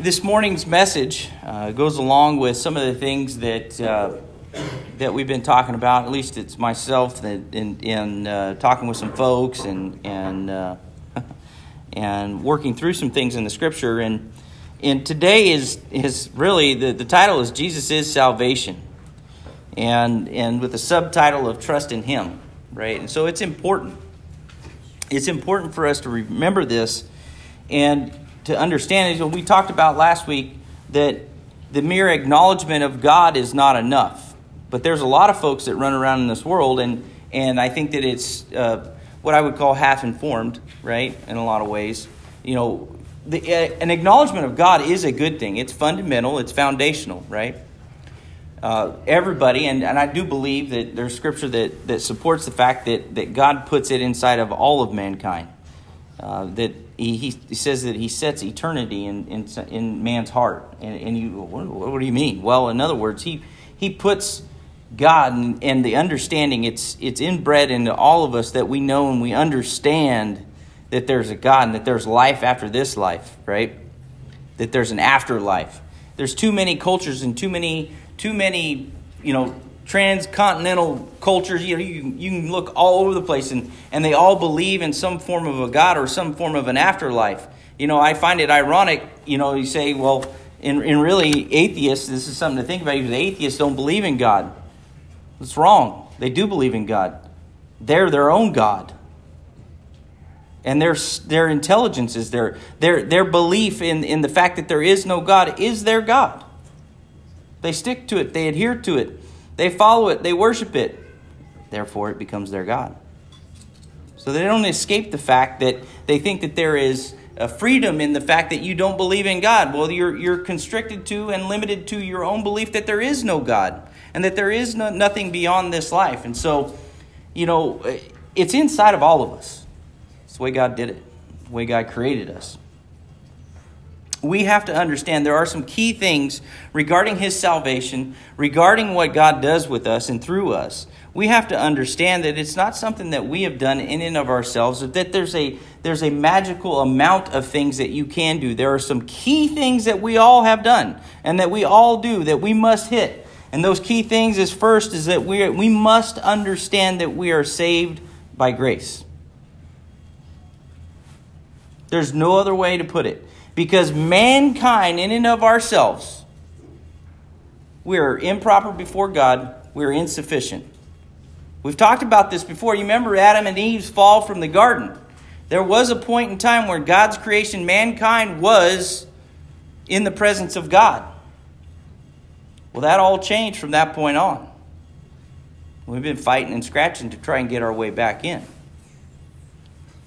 this morning's message uh, goes along with some of the things that uh, that we've been talking about. At least it's myself that in, in uh, talking with some folks and and uh, and working through some things in the scripture. And and today is is really the, the title is Jesus is salvation, and and with the subtitle of trust in Him, right? And so it's important. It's important for us to remember this and to understand is what we talked about last week that the mere acknowledgement of God is not enough. But there's a lot of folks that run around in this world, and, and I think that it's uh, what I would call half informed, right, in a lot of ways. You know, the, uh, an acknowledgement of God is a good thing, it's fundamental, it's foundational, right? Uh, everybody, and, and I do believe that there's scripture that, that supports the fact that, that God puts it inside of all of mankind. Uh, that he, he, says that he sets eternity in, in, in man's heart. And, and you, what, what, do you mean? Well, in other words, he, he puts God and, and the understanding, it's, it's inbred into all of us that we know and we understand that there's a God and that there's life after this life, right? That there's an afterlife. There's too many cultures and too many, too many, you know, transcontinental cultures, you know, you, you can look all over the place, and, and they all believe in some form of a God or some form of an afterlife. You know, I find it ironic, you know, you say, well, in, in really, atheists, this is something to think about, because atheists don't believe in God. It's wrong. They do believe in God. They're their own God. And their, their intelligence is their, their, their belief in, in the fact that there is no God is their God. They stick to it, they adhere to it. They follow it, they worship it. Therefore, it becomes their God. So they don't escape the fact that they think that there is a freedom in the fact that you don't believe in God. Well, you're, you're constricted to and limited to your own belief that there is no God and that there is no, nothing beyond this life. And so, you know, it's inside of all of us. It's the way God did it, the way God created us we have to understand there are some key things regarding his salvation, regarding what God does with us and through us. We have to understand that it's not something that we have done in and of ourselves, that there's a there's a magical amount of things that you can do. There are some key things that we all have done and that we all do that we must hit. And those key things is first is that we we must understand that we are saved by grace. There's no other way to put it. Because mankind, in and of ourselves, we are improper before God, we are insufficient. We've talked about this before. You remember Adam and Eve's fall from the garden. There was a point in time where God's creation, mankind, was in the presence of God. Well, that all changed from that point on. We've been fighting and scratching to try and get our way back in.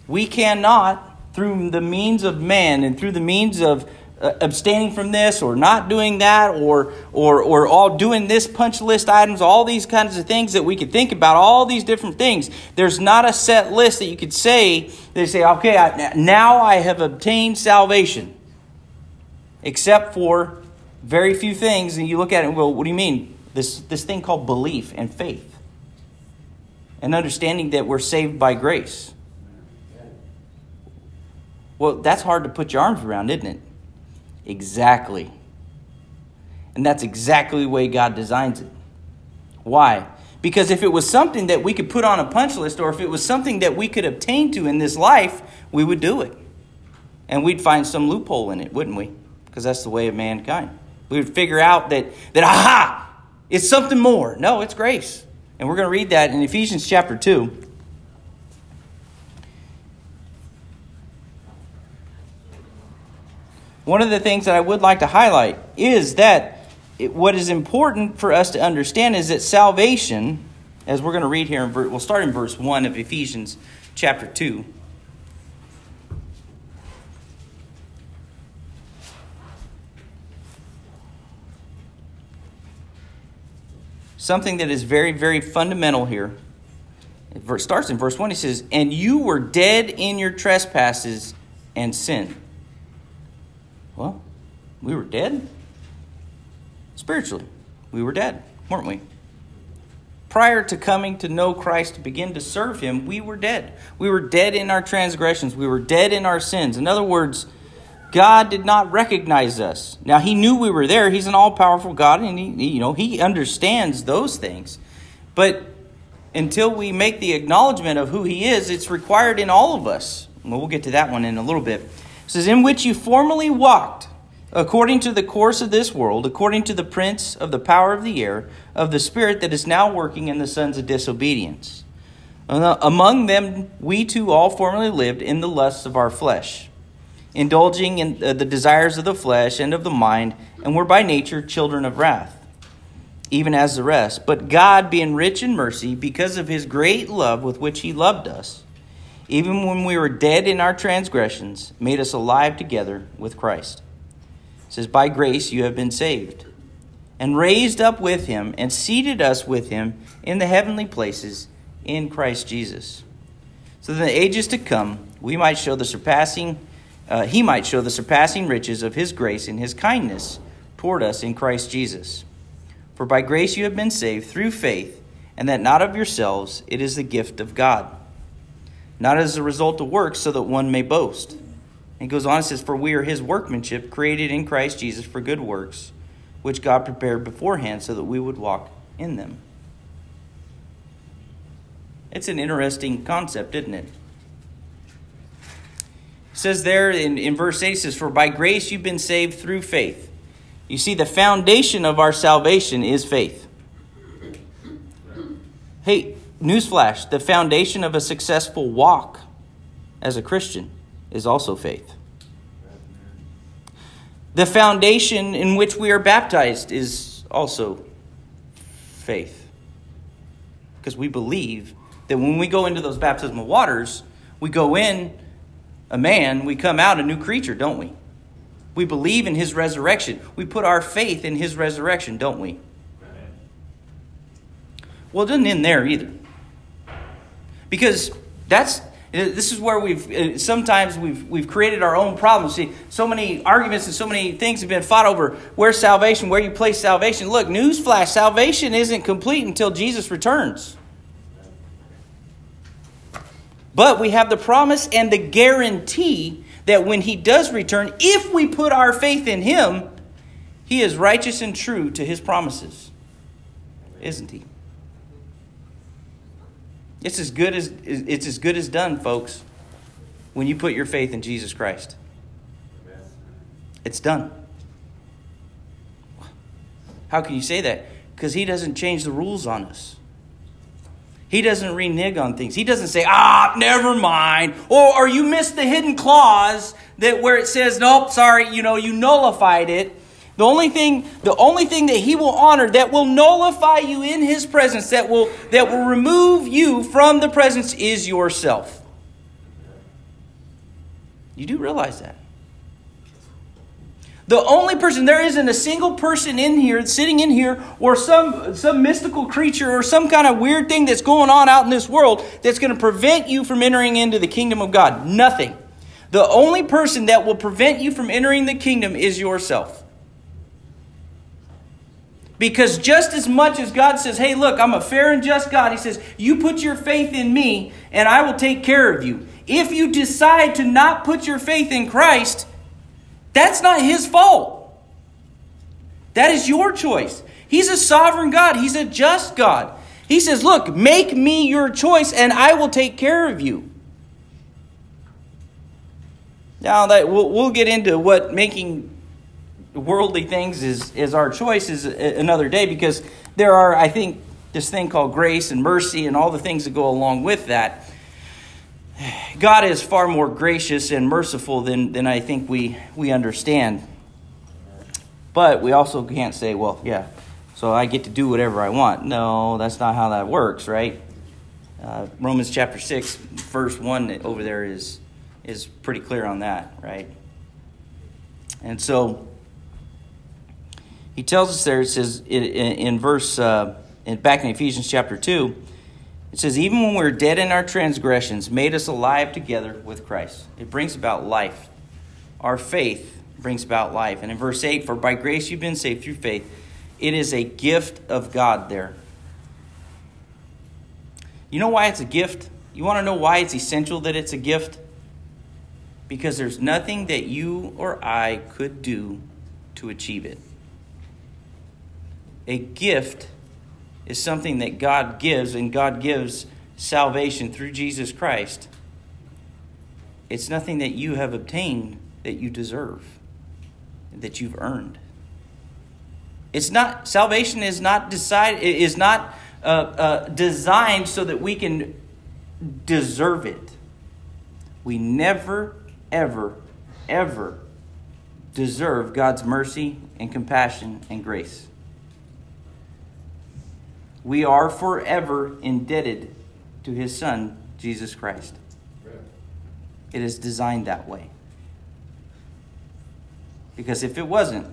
We cannot through the means of man and through the means of uh, abstaining from this or not doing that or, or, or all doing this punch list items, all these kinds of things that we could think about, all these different things. There's not a set list that you could say, they say, okay, I, now I have obtained salvation. Except for very few things, and you look at it and go, what do you mean? This, this thing called belief and faith. And understanding that we're saved by grace. Well, that's hard to put your arms around, isn't it? Exactly. And that's exactly the way God designs it. Why? Because if it was something that we could put on a punch list or if it was something that we could obtain to in this life, we would do it. And we'd find some loophole in it, wouldn't we? Because that's the way of mankind. We would figure out that, that aha, it's something more. No, it's grace. And we're going to read that in Ephesians chapter 2. One of the things that I would like to highlight is that it, what is important for us to understand is that salvation, as we're going to read here, in, we'll start in verse 1 of Ephesians chapter 2. Something that is very, very fundamental here. It starts in verse 1. He says, And you were dead in your trespasses and sin well, we were dead. Spiritually, we were dead, weren't we? Prior to coming to know Christ to begin to serve Him, we were dead. We were dead in our transgressions. We were dead in our sins. In other words, God did not recognize us. Now he knew we were there. He's an all-powerful God and he you know, he understands those things. But until we make the acknowledgement of who he is, it's required in all of us. Well, we'll get to that one in a little bit. Says, In which you formerly walked, according to the course of this world, according to the prince of the power of the air, of the spirit that is now working in the sons of disobedience. Among them, we too all formerly lived in the lusts of our flesh, indulging in uh, the desires of the flesh and of the mind, and were by nature children of wrath even as the rest. But God, being rich in mercy, because of his great love with which he loved us, even when we were dead in our transgressions, made us alive together with Christ. It says, By grace you have been saved, and raised up with him, and seated us with him in the heavenly places in Christ Jesus. So that in the ages to come, we might show the surpassing, uh, he might show the surpassing riches of his grace and his kindness toward us in Christ Jesus. For by grace you have been saved through faith, and that not of yourselves, it is the gift of God. Not as a result of works, so that one may boast. And goes on and says, For we are his workmanship, created in Christ Jesus for good works, which God prepared beforehand so that we would walk in them. It's an interesting concept, isn't it? It says there in, in verse 8, it says, For by grace you've been saved through faith. You see, the foundation of our salvation is faith. Hey, newsflash the foundation of a successful walk as a Christian is also faith. The foundation in which we are baptized is also faith. Because we believe that when we go into those baptismal waters, we go in a man, we come out a new creature, don't we? We believe in his resurrection. We put our faith in his resurrection, don't we? Well, it doesn't end there either. Because that's this is where we've uh, sometimes we've we've created our own problems. See, so many arguments and so many things have been fought over where's salvation, where you place salvation. Look, newsflash: salvation isn't complete until Jesus returns. But we have the promise and the guarantee that when he does return, if we put our faith in him, he is righteous and true to his promises. Isn't he? It's as good as it's as good as done, folks, when you put your faith in Jesus Christ. It's done. How can you say that? Because he doesn't change the rules on us. He doesn't renege on things. He doesn't say, ah, never mind. Or, or you missed the hidden clause that where it says, nope, sorry, you know, you nullified it. The only thing, the only thing that he will honor that will nullify you in his presence, that will, that will remove you from the presence is yourself. You do realize that. The only person, there isn't a single person in here, sitting in here, or some, some mystical creature or some kind of weird thing that's going on out in this world that's going to prevent you from entering into the kingdom of God. Nothing. The only person that will prevent you from entering the kingdom is yourself. Because just as much as God says, hey, look, I'm a fair and just God, He says, you put your faith in me and I will take care of you. If you decide to not put your faith in Christ, that's not his fault. That is your choice. He's a sovereign God, he's a just God. He says, Look, make me your choice and I will take care of you. Now, that we'll, we'll get into what making worldly things is, is our choice is another day because there are, I think, this thing called grace and mercy and all the things that go along with that. God is far more gracious and merciful than, than I think we, we understand. But we also can't say, well, yeah, so I get to do whatever I want. No, that's not how that works, right? Uh, Romans chapter 6, verse 1 over there is, is pretty clear on that, right? And so he tells us there, it says in, in verse, uh, in, back in Ephesians chapter 2, it says, even when we are dead in our transgressions, made us alive together with Christ. It brings about life. Our faith brings about life. And in verse 8, for by grace you've been saved through faith. It is a gift of God there. You know why it's a gift? You want to know why it's essential that it's a gift? because there's nothing that you or I could do to achieve it. A gift is something that God gives, and God gives salvation through Jesus Christ. It's nothing that you have obtained that you deserve, that you've earned. It's not salvation is not decide is not uh, uh, designed so that we can deserve it. We never, ever, ever deserve God's mercy and compassion and grace. We are forever indebted to His Son, Jesus Christ. It is designed that way. Because if it wasn't,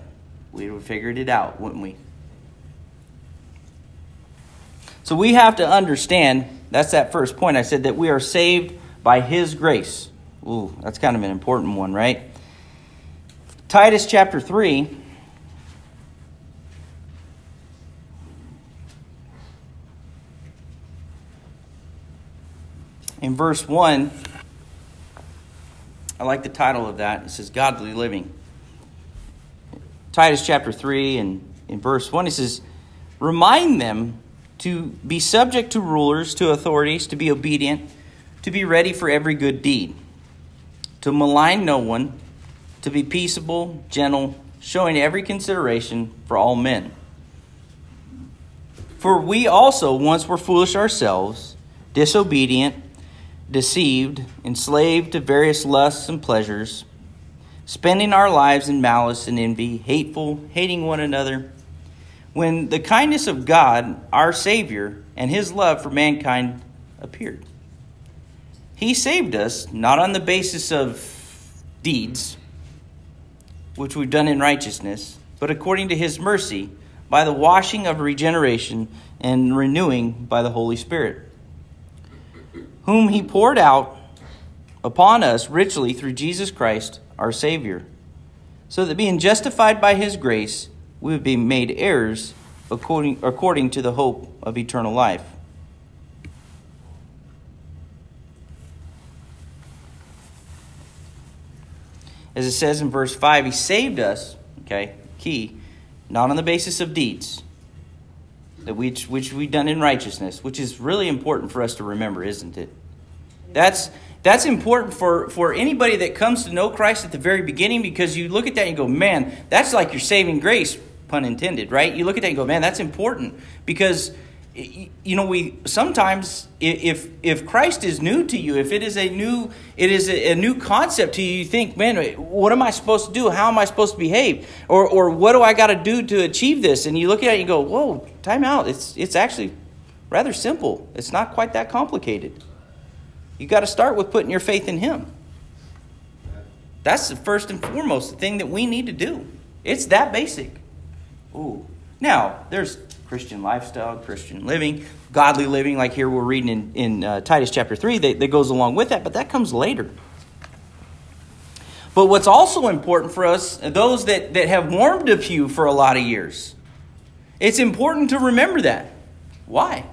we would have figured it out, wouldn't we? So we have to understand that's that first point. I said that we are saved by His grace. Ooh, that's kind of an important one, right? Titus chapter 3. In verse 1, I like the title of that. It says Godly Living. Titus chapter 3 and in verse 1, it says, Remind them to be subject to rulers, to authorities, to be obedient, to be ready for every good deed, to malign no one, to be peaceable, gentle, showing every consideration for all men. For we also once were foolish ourselves, disobedient, deceived, enslaved to various lusts and pleasures spending our lives in malice and envy, hateful, hating one another. When the kindness of God, our Savior, and His love for mankind appeared. He saved us not on the basis of deeds, which we've done in righteousness, but according to His mercy, by the washing of regeneration and renewing by the Holy Spirit, whom He poured out upon us richly through Jesus Christ our Savior, so that being justified by His grace, we would be made heirs according, according to the hope of eternal life. As it says in verse 5, He saved us, okay, key, not on the basis of deeds, that which, which we've done in righteousness, which is really important for us to remember, isn't it? That's that's important for, for anybody that comes to know Christ at the very beginning because you look at that and you go, man, that's like your saving grace, pun intended, right? You look at that and go, man, that's important. Because you know we sometimes if if christ is new to you if it is a new it is a, a, new concept to you you think man what am i supposed to do? How am i supposed to behave? Or or what do i got to do to achieve this? And you look at it and you go whoa time out. It's it's actually rather simple. It's not quite that complicated you got to start with putting your faith in Him. That's the first and foremost thing that we need to do. It's that basic. Ooh. Now, there's Christian lifestyle, Christian living, godly living, like here we're reading in, in uh, Titus chapter 3, that, that goes along with that, but that comes later. But what's also important for us, those that, that have warmed a pew for a lot of years, it's important to remember that. Why?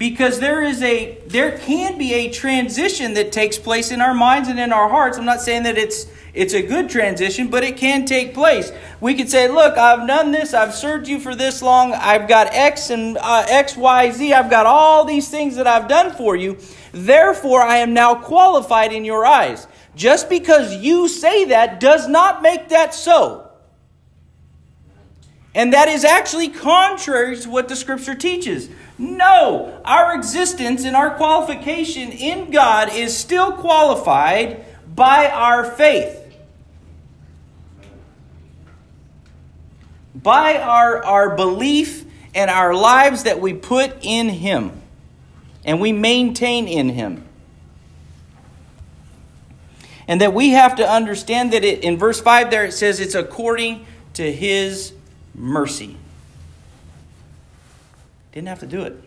Because there is a there can be a transition that takes place in our minds and in our hearts. I'm not saying that it's it's a good transition, but it can take place. We could say, "Look, I've done this. I've served you for this long. I've got X and uh, X, Y, Z. I've got all these things that I've done for you. Therefore, I am now qualified in your eyes." Just because you say that does not make that so. And that is actually contrary to what the scripture teaches. No, our existence and our qualification in God is still qualified by our faith. By our, our belief and our lives that we put in Him and we maintain in Him. And that we have to understand that it, in verse 5 there it says it's according to His mercy. Didn't have to do it.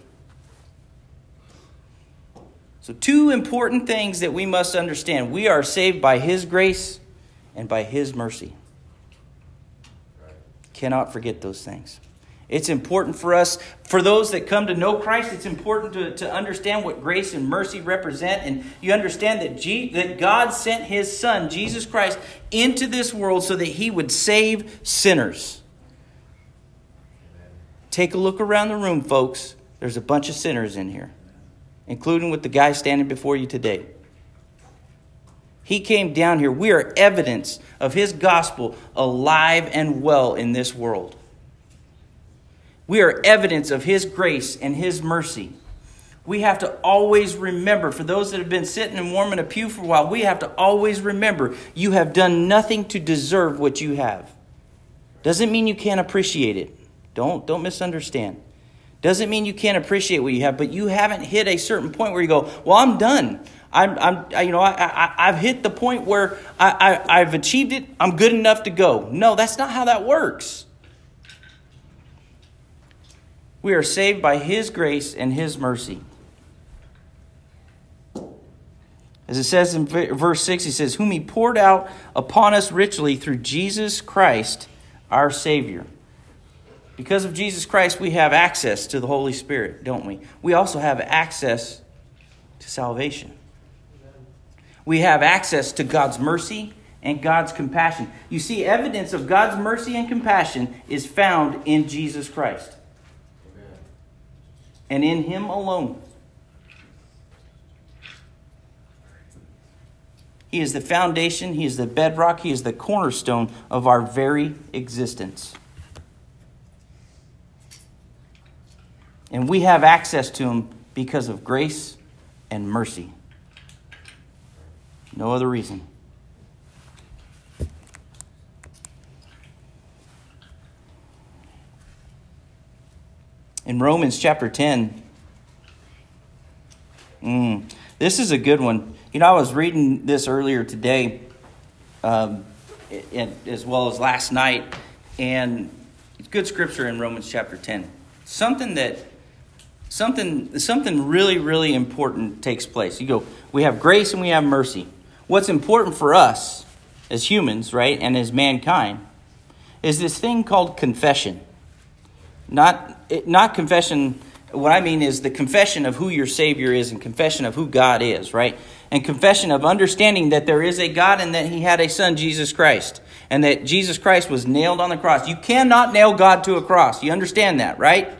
So, two important things that we must understand we are saved by His grace and by His mercy. Cannot forget those things. It's important for us, for those that come to know Christ, it's important to, to understand what grace and mercy represent. And you understand that, G, that God sent his Son, Jesus Christ, into this world so that he would save sinners. Take a look around the room, folks. There's a bunch of sinners in here, including with the guy standing before you today. He came down here. We are evidence of his gospel alive and well in this world. We are evidence of his grace and his mercy. We have to always remember, for those that have been sitting and warming a pew for a while, we have to always remember you have done nothing to deserve what you have. Doesn't mean you can't appreciate it. Don't, don't misunderstand. Doesn't mean you can't appreciate what you have, but you haven't hit a certain point where you go, Well, I'm done. I'm, I'm I, you know, I, I, have hit the point where I, I, I've achieved it. I'm good enough to go. No, that's not how that works. We are saved by His grace and His mercy. As it says in verse 6, he says, Whom He poured out upon us richly through Jesus Christ, our Savior. Because of Jesus Christ, we have access to the Holy Spirit, don't we? We also have access to salvation we have access to God's mercy and God's compassion. You see, evidence of God's mercy and compassion is found in Jesus Christ Amen. and in Him alone. He is the foundation, He is the bedrock, He is the cornerstone of our very existence. And we have access to Him because of grace and mercy. No other reason. In Romans chapter 10, mm, this is a good one. You know, I was reading this earlier today, um, as well as last night, and it's good scripture in Romans chapter 10. Something that something something really really important takes place. You go, we have grace and we have mercy what's important for us as humans, right, and as mankind, is this thing called confession. Not, not confession, what I mean is the confession of who your Savior is and confession of who God is, right? And confession of understanding that there is a God and that He had a Son, Jesus Christ, and that Jesus Christ was nailed on the cross. You cannot nail God to a cross. You understand that, right?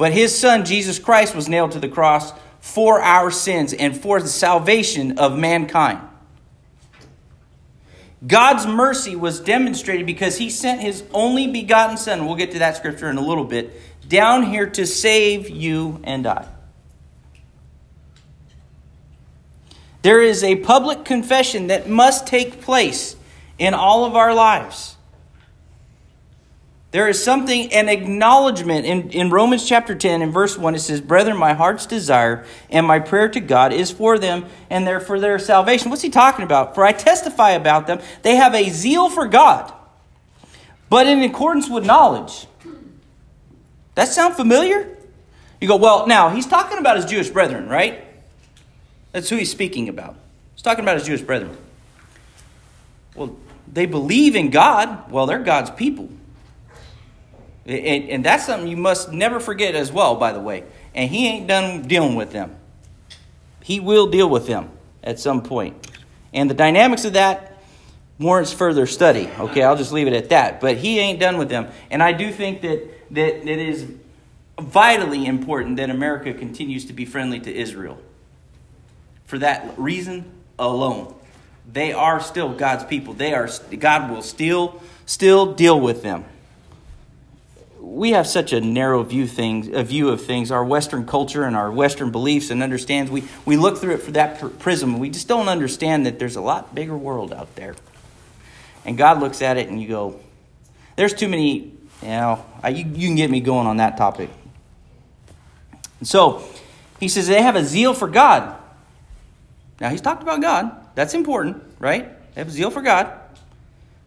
But His Son, Jesus Christ, was nailed to the cross for our sins and for the salvation of mankind. God's mercy was demonstrated because he sent his only begotten Son, we'll get to that scripture in a little bit, down here to save you and I. There is a public confession that must take place in all of our lives. There is something, an acknowledgement in, in Romans chapter 10, in verse 1, it says, Brethren, my heart's desire and my prayer to God is for them and their, for their salvation. What's he talking about? For I testify about them, they have a zeal for God, but in accordance with knowledge. That sound familiar? You go, well, now, he's talking about his Jewish brethren, right? That's who he's speaking about. He's talking about his Jewish brethren. Well, they believe in God. Well, they're God's people. And, and that's something you must never forget as well, by the way. And he ain't done dealing with them. He will deal with them at some point. And the dynamics of that warrants further study. Okay, I'll just leave it at that. But he ain't done with them. And I do think that, that it is vitally important that America continues to be friendly to Israel. For that reason alone. They are still God's people. They are God will still still deal with them we have such a narrow view things a view of things. Our western culture and our western beliefs and understands we, we look through it for that prism. We just don't understand that there's a lot bigger world out there. And god looks at it and you go there's too many you know I, you, you can get me going on that topic. And so he says they have a zeal for god. Now he's talked about god. That's important right? They have a zeal for god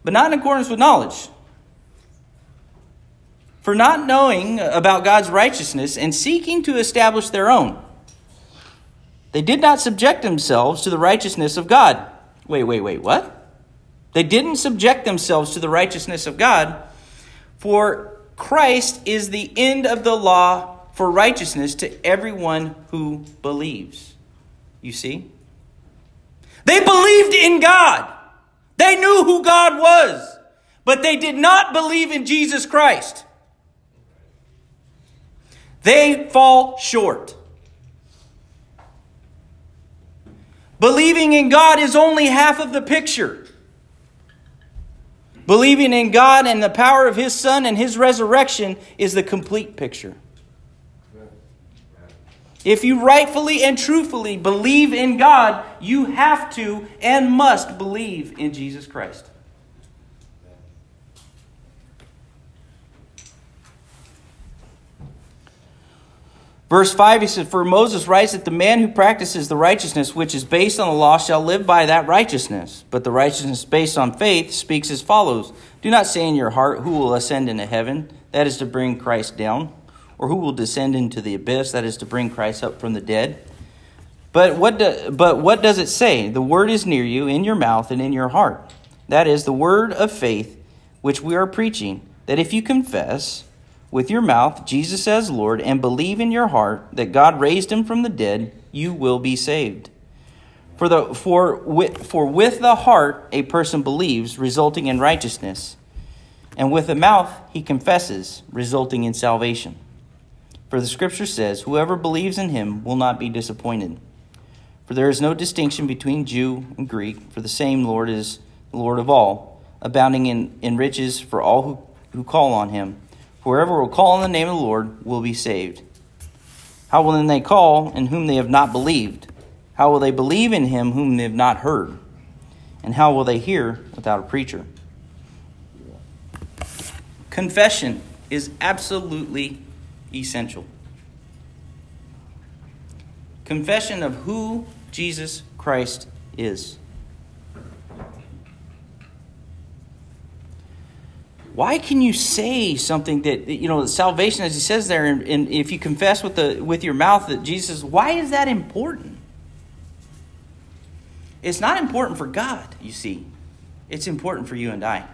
but not in accordance with knowledge for not knowing about God's righteousness and seeking to establish their own. They did not subject themselves to the righteousness of God. Wait, wait, wait, what? They didn't subject themselves to the righteousness of God, for Christ is the end of the law for righteousness to everyone who believes. You see? They believed in God. They knew who God was, but they did not believe in Jesus Christ. They fall short. Believing in God is only half of the picture. Believing in God and the power of His Son and His resurrection is the complete picture. If you rightfully and truthfully believe in God, you have to and must believe in Jesus Christ. Verse 5, he says, For Moses writes that the man who practices the righteousness which is based on the law shall live by that righteousness. But the righteousness based on faith speaks as follows Do not say in your heart, Who will ascend into heaven? That is to bring Christ down. Or who will descend into the abyss? That is to bring Christ up from the dead. But what, do, but what does it say? The word is near you, in your mouth and in your heart. That is the word of faith which we are preaching, that if you confess, with your mouth Jesus as Lord and believe in your heart that God raised him from the dead, you will be saved. For, the, for, with, for with the heart a person believes, resulting in righteousness, and with the mouth he confesses, resulting in salvation. For the scripture says, Whoever believes in him will not be disappointed. For there is no distinction between Jew and Greek, for the same Lord is Lord of all, abounding in, in riches for all who, who call on him. Whoever will call on the name of the Lord will be saved. How will then they call in whom they have not believed? How will they believe in him whom they have not heard? And how will they hear without a preacher? Confession is absolutely essential. Confession of who Jesus Christ is. Why can you say something that you know salvation as he says there and, and, if you confess with the with your mouth that jesus why is that important? It's not important for god you see. It's important for you and i.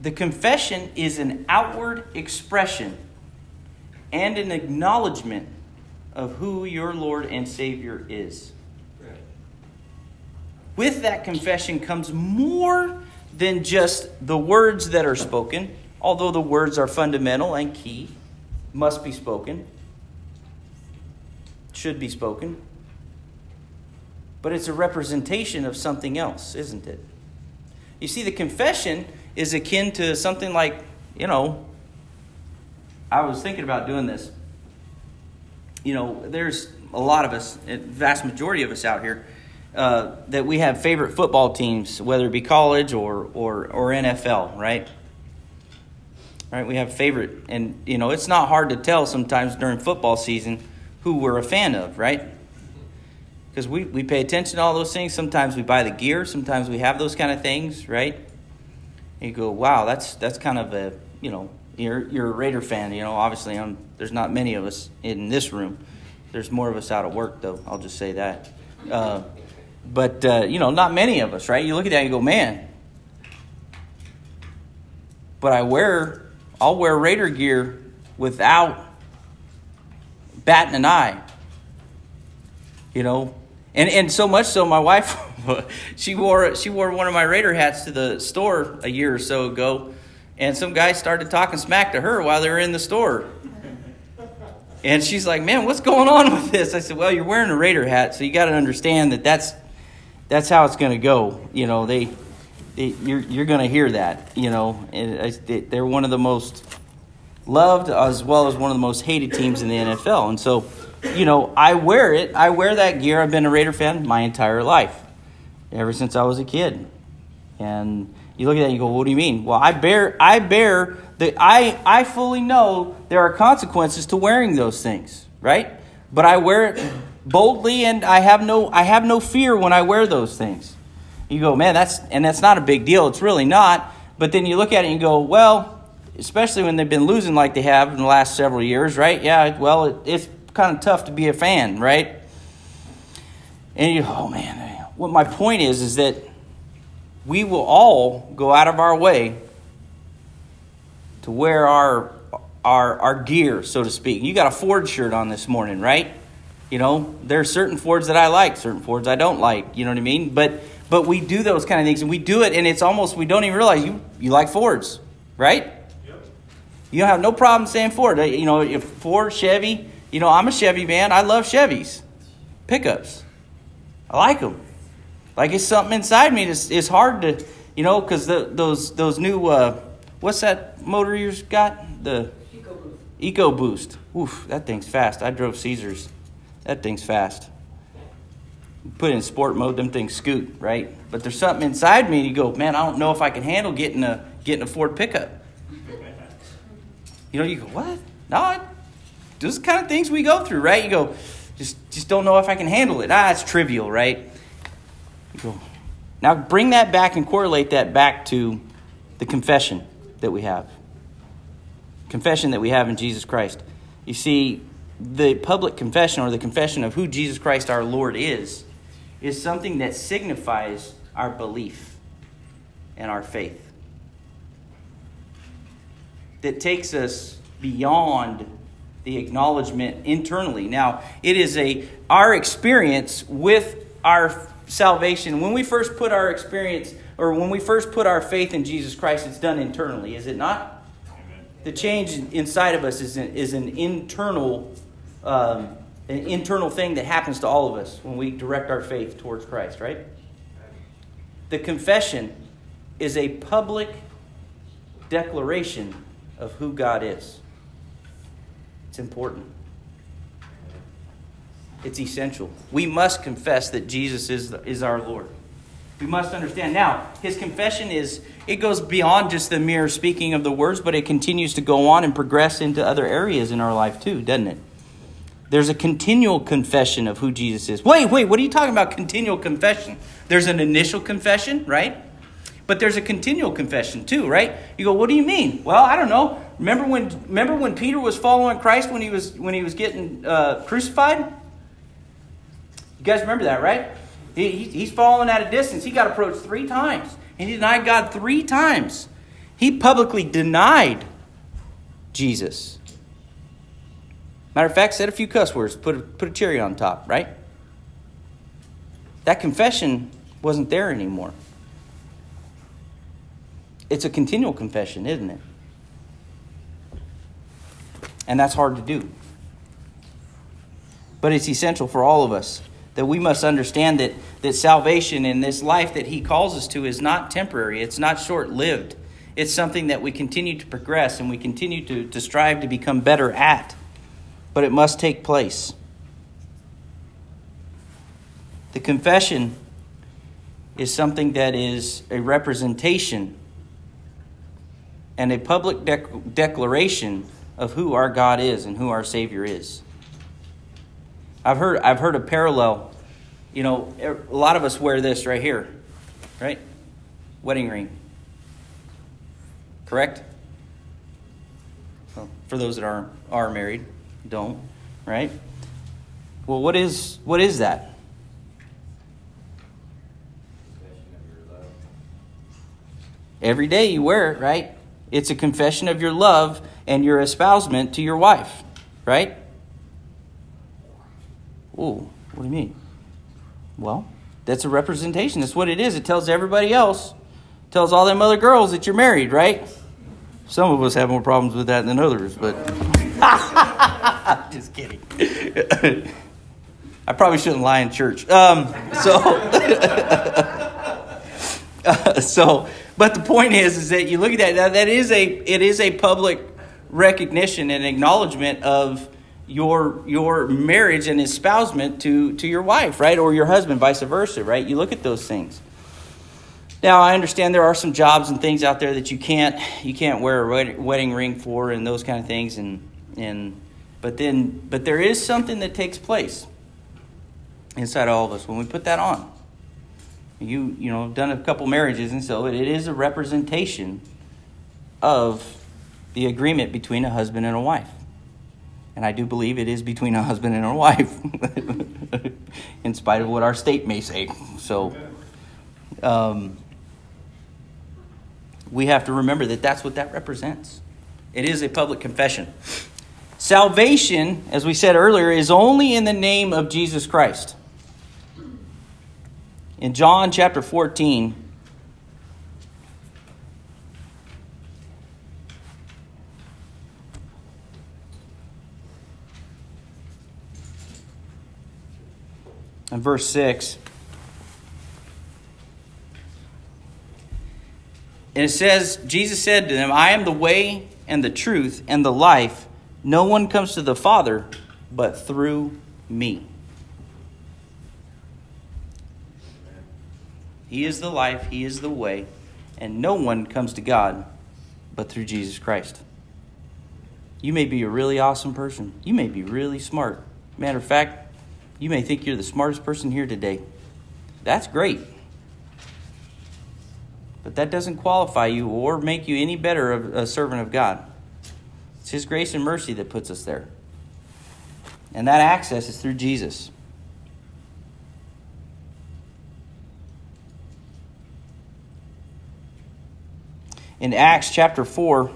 The confession is an outward expression and an acknowledgement of who your lord and savior is with that confession comes more than just the words that are spoken, although the words are fundamental and key, must be spoken, should be spoken. But it's a representation of something else, isn't it? You see, the confession is akin to something like, you know, I was thinking about doing this. You know, there's a lot of us, vast majority of us out here, uh, that we have favorite football teams, whether it be college or, or, or NFL, right? Right, we have favorite, and you know it's not hard to tell sometimes during football season who we're a fan of, right? Because we, we pay attention to all those things. Sometimes we buy the gear, sometimes we have those kind of things, right? And you go, wow, that's that's kind of a you know you're you're a Raider fan, you know. Obviously, I'm, there's not many of us in this room. There's more of us out at work, though. I'll just say that. Uh, but, uh, you know, not many of us, right? You look at that and you go, man. But I wear, I'll wear Raider gear without batting an eye. You know, and, and so much so, my wife, she wore she wore one of my Raider hats to the store a year or so ago, and some guy started talking smack to her while they were in the store. And she's like, "Man, what's going on with this?" I said, "Well, you're wearing a Raider hat, so you got to understand that that's that's how it's going to go. You know, they, they you're you're going to hear that. You know, and they're one of the most loved as well as one of the most hated teams in the NFL. And so, you know, I wear it. I wear that gear. I've been a Raider fan my entire life, ever since I was a kid. And you look at that and you go, "What do you mean?" Well, I bear I bear the I I fully know there are consequences to wearing those things, right? But I wear it boldly and I have no I have no fear when I wear those things. You go, man, that's and that's not a big deal. It's really not. But then you look at it and you go, well, especially when they've been losing like they have in the last several years, right? Yeah, well, it, it's kind of tough to be a fan, right? And you, oh man, what my point is is that we will all go out of our way to wear our our our gear, so to speak. You got a Ford shirt on this morning, right? You know, there are certain Fords that I like, certain Fords I don't like. You know what I mean? But but we do those kind of things, and we do it, and it's almost we don't even realize you you like Fords, right? Yep. You don't have no problem saying Ford. Uh, you know, if Ford, Chevy. You know, I'm a Chevy man. I love Chevys, pickups. I like them. Like it's something inside me. It's, it's hard to, you know, because those those new uh, what's that motor you've got? The EcoBoost. EcoBoost. Oof, that thing's fast. I drove Caesars. That thing's fast. Put it in sport mode, them things scoot, right? But there's something inside me. You go, man, I don't know if I can handle getting a getting a Ford pickup. You know, you go, what? No, those kind of things we go through, right? You go, just just don't know if I can handle it. Ah, it's trivial, right? You go. Now bring that back and correlate that back to the confession that we have. Confession that we have in Jesus Christ. You see, the public confession or the confession of who Jesus Christ our Lord is is something that signifies our belief and our faith. That takes us beyond the acknowledgement internally. Now, it is a our experience with our salvation. When we first put our experience or when we first put our faith in Jesus Christ, it's done internally, is it not? Amen. The change inside of us is an, is an internal um, an internal thing that happens to all of us when we direct our faith towards Christ, right? The confession is a public declaration of who God is. It's important. It's essential. We must confess that Jesus is, is our Lord. We must understand. Now, his confession is, it goes beyond just the mere speaking of the words, but it continues to go on and progress into other areas in our life too, doesn't it? There's a continual confession of who Jesus is. Wait, wait, what are you talking about continual confession? There's an initial confession, right? But there's a continual confession too, right? You go, what do you mean? Well, I don't know. Remember when remember when Peter was following Christ when he was when he was getting uh, crucified? You guys remember that, right? He, he's following at a distance. He got approached three times, and he denied God three times. He publicly denied Jesus. Matter of fact, said a few cuss words, put a, put a cherry on top, right? That confession wasn't there anymore. It's a continual confession, isn't it? And that's hard to do. But it's essential for all of us that we must understand that, that salvation in this life that He calls us to is not temporary, it's not short lived. It's something that we continue to progress and we continue to, to strive to become better at. But it must take place. The confession is something that is a representation and a public dec- declaration of who our God is and who our Savior is. I've heard, I've heard a parallel. You know, a lot of us wear this right here, right? Wedding ring. Correct? Well, for those that are, are married, don't, right? Well, what is, what is that? Every day you wear it, right? It's a confession of your love and your espousement to your wife, right? Oh, what do you mean? Well, that's a representation. That's what it is. It tells everybody else, tells all them other girls that you're married, right? Some of us have more problems with that than others, but just kidding. I probably shouldn't lie in church. Um, so, uh, so but the point is, is that you look at that, that, that is a, it is a public recognition and acknowledgement of your your marriage and espousement to to your wife, right, or your husband, vice versa, right? You look at those things. Now, I understand there are some jobs and things out there that you can't you can't wear a wedding ring for, and those kind of things, and and but then but there is something that takes place inside all of us when we put that on you you know done a couple marriages and so it is a representation of the agreement between a husband and a wife and i do believe it is between a husband and a wife in spite of what our state may say. So, um, we have to remember that that's what that represents. It is a public confession. Salvation, as we said earlier, is only in the name of Jesus Christ. In John chapter 14, and verse 6. And it says, Jesus said to them, I am the way and the truth and the life. No one comes to the Father but through me. He is the life, He is the way, and no one comes to God but through Jesus Christ. You may be a really awesome person. You may be really smart. Matter of fact, you may think you're the smartest person here today. That's great. But that doesn't qualify you or make you any better of a servant of God. His grace and mercy that puts us there. And that access is through Jesus. In Acts chapter 4,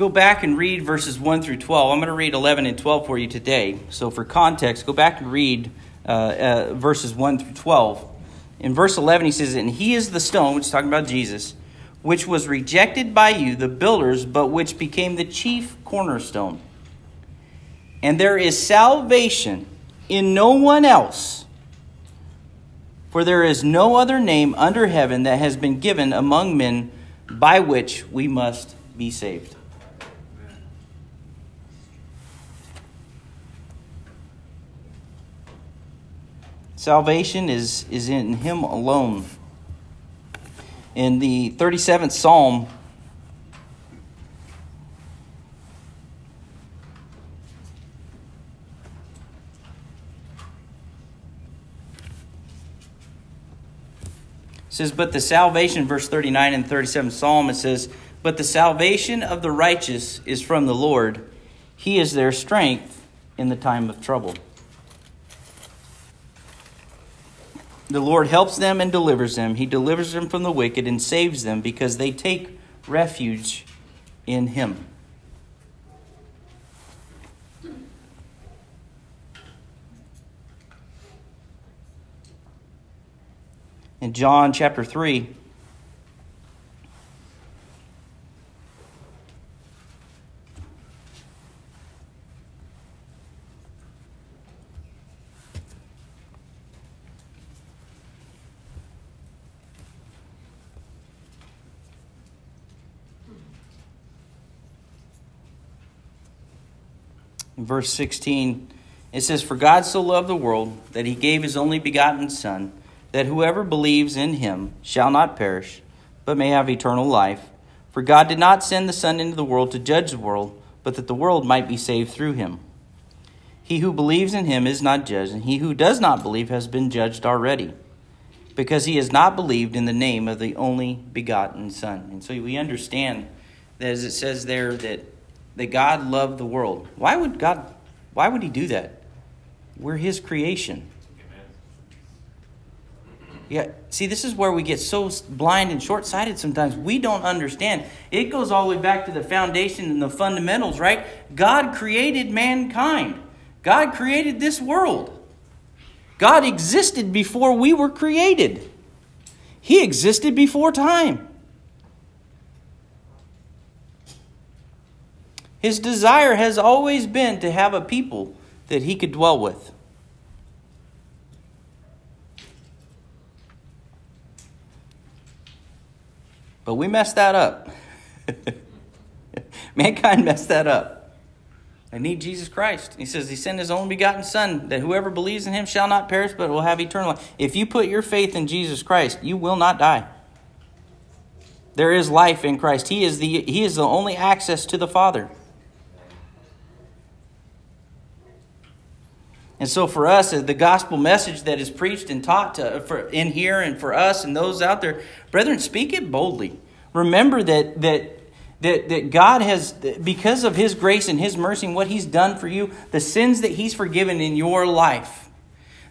go back and read verses 1 through 12. I'm going to read 11 and 12 for you today. So, for context, go back and read uh, uh, verses 1 through 12. In verse 11, he says, And he is the stone, which is talking about Jesus, which was rejected by you, the builders, but which became the chief cornerstone. And there is salvation in no one else, for there is no other name under heaven that has been given among men by which we must be saved. Salvation is, is in Him alone. In the 37th Psalm, says, But the salvation, verse 39 and 37 Psalm, it says, But the salvation of the righteous is from the Lord. He is their strength in the time of trouble. The Lord helps them and delivers them. He delivers them from the wicked and saves them because they take refuge in Him. In John chapter 3, verse 16, it says, For God so loved the world that he gave his only begotten Son, that whoever believes in him shall not perish, but may have eternal life. For God did not send the Son into the world to judge the world, but that the world might be saved through him. He who believes in him is not judged, and he who does not believe has been judged already, because he has not believed in the name of the only begotten Son. And so we understand that as it says there that that God loved the world. Why would God why would he do that? We're his creation. Yeah, see, this is where we get so blind and short sighted sometimes. We don't understand. It goes all the way back to the foundation and the fundamentals, right? God created mankind, God created this world. God existed before we were created, He existed before time. His desire has always been to have a people that he could dwell with. But we messed that up. Mankind messed that up. They need Jesus Christ. He says he sent his only begotten Son, that whoever believes in him shall not perish, but will have eternal life. If you put your faith in Jesus Christ, you will not die. There is life in Christ. He is the, he is the only access to the Father. And so, for us, uh, the gospel message that is preached and taught to, uh, for, in here and for us and those out there, brethren, speak it boldly. Remember that, that, that, that God has, because of His grace and His mercy and what He's done for you, the sins that He's forgiven in your life,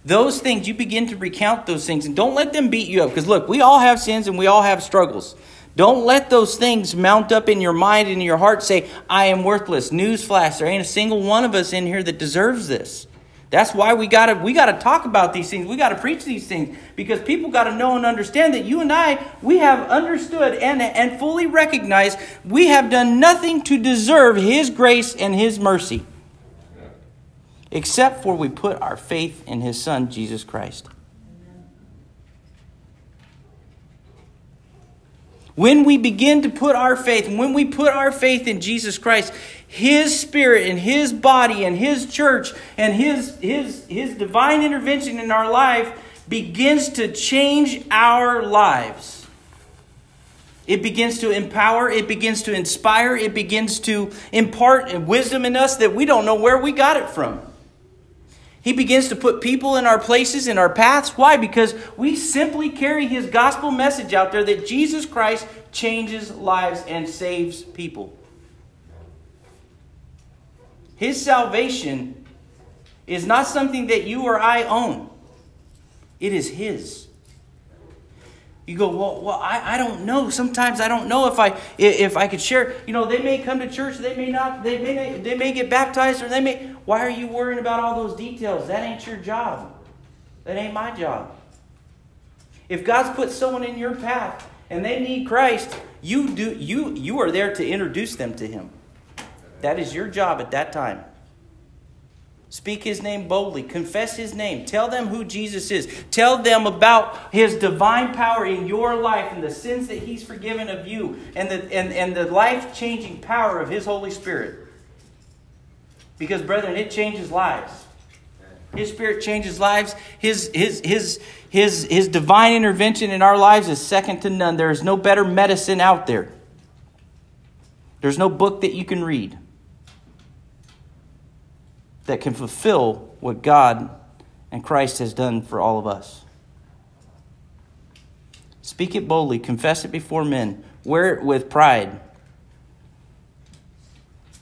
those things, you begin to recount those things and don't let them beat you up. Because look, we all have sins and we all have struggles. Don't let those things mount up in your mind and in your heart say, I am worthless. Newsflash, there ain't a single one of us in here that deserves this. That's why we gotta we gotta talk about these things. We gotta preach these things because people gotta know and understand that you and I we have understood and and fully recognized we have done nothing to deserve His grace and His mercy, except for we put our faith in His Son Jesus Christ. When we begin to put our faith, when we put our faith in Jesus Christ, His Spirit and His body and His church and His, His, His divine intervention in our life begins to change our lives. It begins to empower, it begins to inspire, it begins to impart wisdom in us that we don't know where we got it from. He begins to put people in our places, in our paths. Why? Because we simply carry his gospel message out there that Jesus Christ changes lives and saves people. His salvation is not something that you or I own, it is his. You go, well, well, I, I don't know. Sometimes I don't know if I if I could share. You know, they may come to church, they may not, they may they may get baptized, or they may. Why are you worrying about all those details? That ain't your job. That ain't my job. If God's put someone in your path and they need Christ, you do you you are there to introduce them to Him. That is your job at that time. Speak his name boldly. Confess his name. Tell them who Jesus is. Tell them about his divine power in your life and the sins that he's forgiven of you and the, and, and the life changing power of his Holy Spirit. Because, brethren, it changes lives. His Spirit changes lives. His, his, his, his, his divine intervention in our lives is second to none. There is no better medicine out there. There's no book that you can read that can fulfill what God and Christ has done for all of us. Speak it boldly, confess it before men, wear it with pride.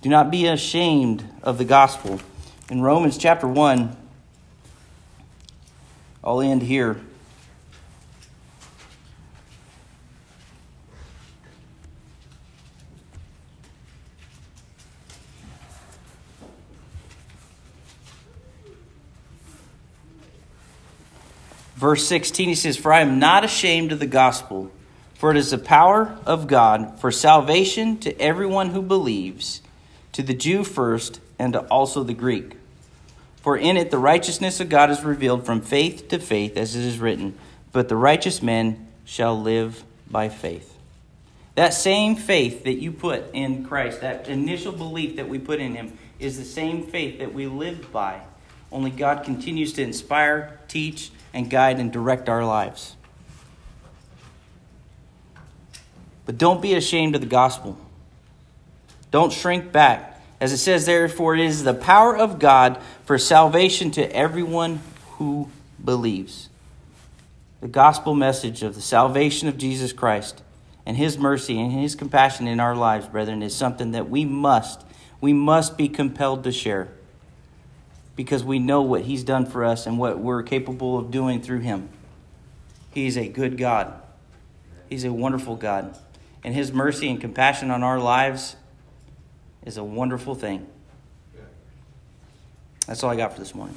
Do not be ashamed of the gospel. In Romans chapter 1, I'll end here. Verse 16, he says, For I am not ashamed of the gospel, for it is the power of God for salvation to everyone who believes, to the Jew first, and to also the Greek. For in it the righteousness of God is revealed from faith to faith, as it is written, But the righteous man shall live by faith. That same faith that you put in Christ, that initial belief that we put in Him, is the same faith that we live by. Only God continues to inspire, teach, and guide and direct our lives. But don't be ashamed of the gospel. Don't shrink back. As it says, therefore, it is the power of God for salvation to everyone who believes. The gospel message of the salvation of Jesus Christ and his mercy and his compassion in our lives, brethren, is something that we must, we must be compelled to share because we know what He's done for us and what we're capable of doing through Him. He's a good God, He's a wonderful God. And His mercy and compassion on our lives is a wonderful thing. That's all I got for this morning.